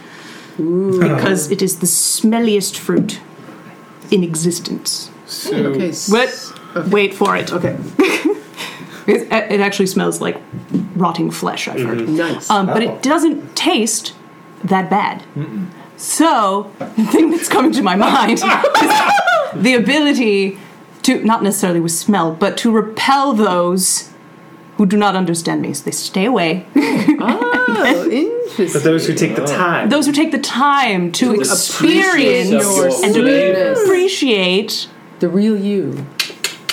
because it is the smelliest fruit in existence. okay. s- What? Wait for it. Okay. It, it actually smells like rotting flesh. I've heard. Nice. Um, but Oh. it doesn't taste that bad. So the thing that's coming to my mind is the ability to not necessarily with smell, but to repel those who do not understand me. So they stay away. oh, interesting. But those who take the oh. time. Those who take the time to experience your and to appreciate. the real you.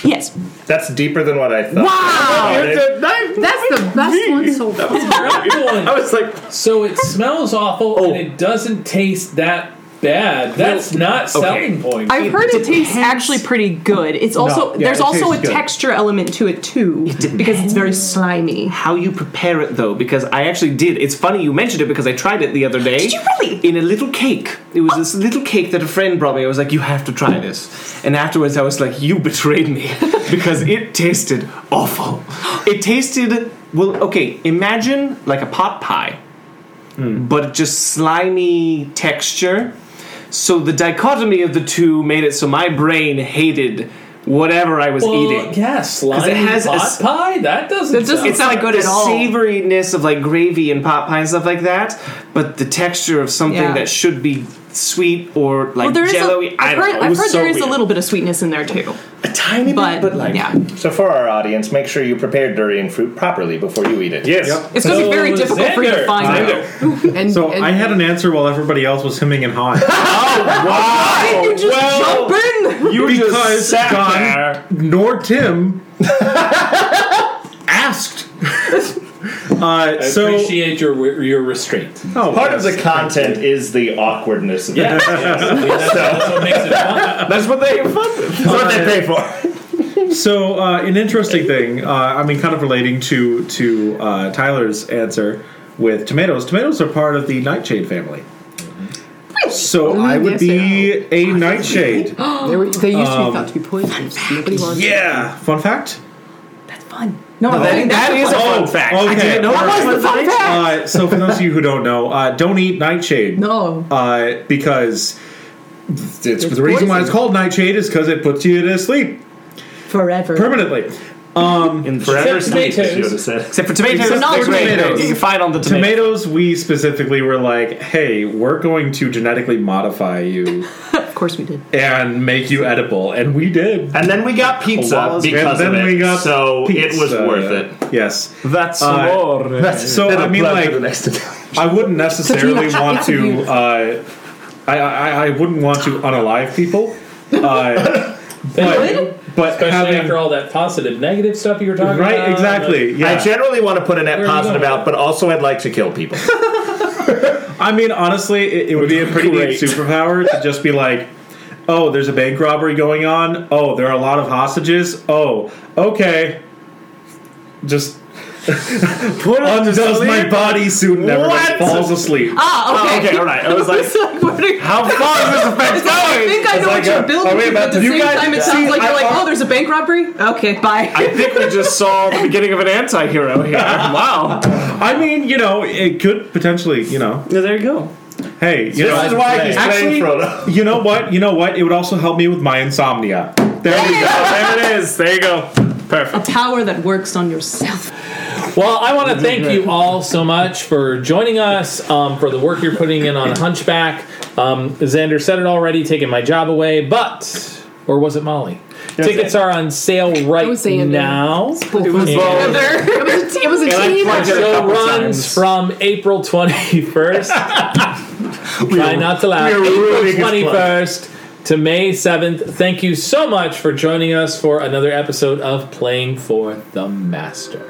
Yes. That's deeper than what I thought. Wow. Oh, it- That's the best one so far. I was like, So it smells awful Oh. and it doesn't taste that bad. That's not selling point. I've heard it tastes actually pretty good. It's also yeah, there's it also a tastes good. texture element to it too because it's very slimy. how you prepare it though, because I actually did. It's funny you mentioned it because I tried it the other day. Did you really? In a little cake. It was this little cake that a friend brought me. I was like, you have to try this. And afterwards I was like, you betrayed me because it tasted awful. It tasted, well, okay, imagine like a pot pie, hmm. but just slimy texture. So the dichotomy of the two made it so my brain hated whatever I was well, eating. yeah, slimy it has a pot s- pie. That doesn't. That doesn't sound- like good the at all. savoriness of like gravy and pot pie and stuff like that, but the texture of something Yeah. that should be sweet or like Well, there is jello-y. a, I I've don't heard, know. I've heard so there is a little bit of sweetness in there too, a tiny but, bit, but like yeah, So for our audience, make sure you prepare durian fruit properly before you eat it. yes. it's going to be very So, difficult for you to find. Xander. And, So and I had an answer while everybody else was hemming and hawing. Oh wow! You just well, jump in. you because just sat John there. nor Tim asked. uh, I so appreciate your your restraint. oh, Part of the content is the awkwardness of Yeah, it. yes. I mean, that's, that's what makes it fun. That's what they have fun with. That's what they pay for. So uh, an interesting thing, uh, I mean, kind of relating to to uh, Tyler's answer with tomatoes. Tomatoes are part of the nightshade family. So I would yes, be a nightshade. they, were, they used to be Um, thought to be poisonous. Nobody wants Yeah. Fun fact. That's fun. No, That, that, that is a fun fact. I okay. didn't know What that was the fun fact? Uh, so for those of you who don't know, uh, don't eat nightshade. No. Uh, because it's, It's the reason why it's poison. called nightshade is because it puts you to sleep forever. permanently. In forever Except sleep, as tomatoes. you would have said. Except for tomatoes, Except they're for great. tomatoes. You can find on the tomatoes. Tomatoes, we specifically were like, hey, we're going to genetically modify you Of course we did. and make you edible. And we did. And then we got pizza Well, because and then of it. we got so it was pizza. worth it. Yes. That's Uh, more. So, I mean, like, I wouldn't necessarily want to. Uh, I, I I wouldn't want to unalive people. Uh, but but Especially having after all that positive, negative stuff you were talking about. right exactly. Yeah. I generally want to put a net Where positive out, but also I'd like to kill people. I, I mean, honestly, it, it would be a pretty neat Great. superpower to just be like, oh, there's a bank robbery going on. Oh, there are a lot of hostages. Oh, okay. Just Put on undoes my bodysuit and everyone What? falls asleep. Ah, Oh, okay. okay, all right. I was like, It's like, what are you- how far is this effect going? I going? think I know like what you're a- building are we to, about but at the to- you same guys- time, it see, sounds like I you're like, thought- oh, there's a bank robbery? Okay, bye. I think we just saw the beginning of an anti-hero here. Wow. I mean, you know, it could potentially, you know, Yeah, there you go. hey, you This know, is why he's actually, playing Frodo. you know what? You know what? It would also help me with my insomnia. There we go. There it is. There you go. Perfect. A power that works on yourself. Well, I want to thank you all so much for joining us, um, for the work you're putting in on Hunchback. Um, Xander said it already, taking my job away, but. Or was it Molly? Tickets are on sale right was now. It was And- both. it was a, it was a team. plugged it a show runs times. from April 21st. Try not to laugh. we are ruining April 21st to May 7th. Thank you so much for joining us for another episode of Playing for the Master.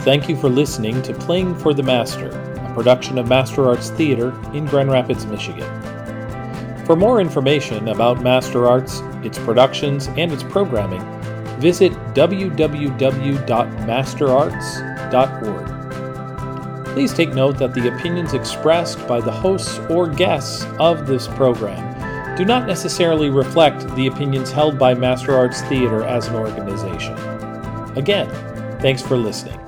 Thank you for listening to Playing for the Master, a production of Master Arts Theater in Grand Rapids, Michigan. For more information about Master Arts, its productions, and its programming, visit www.masterarts.org. Please take note that the opinions expressed by the hosts or guests of this program do not necessarily reflect the opinions held by Master Arts Theater as an organization. Again, thanks for listening.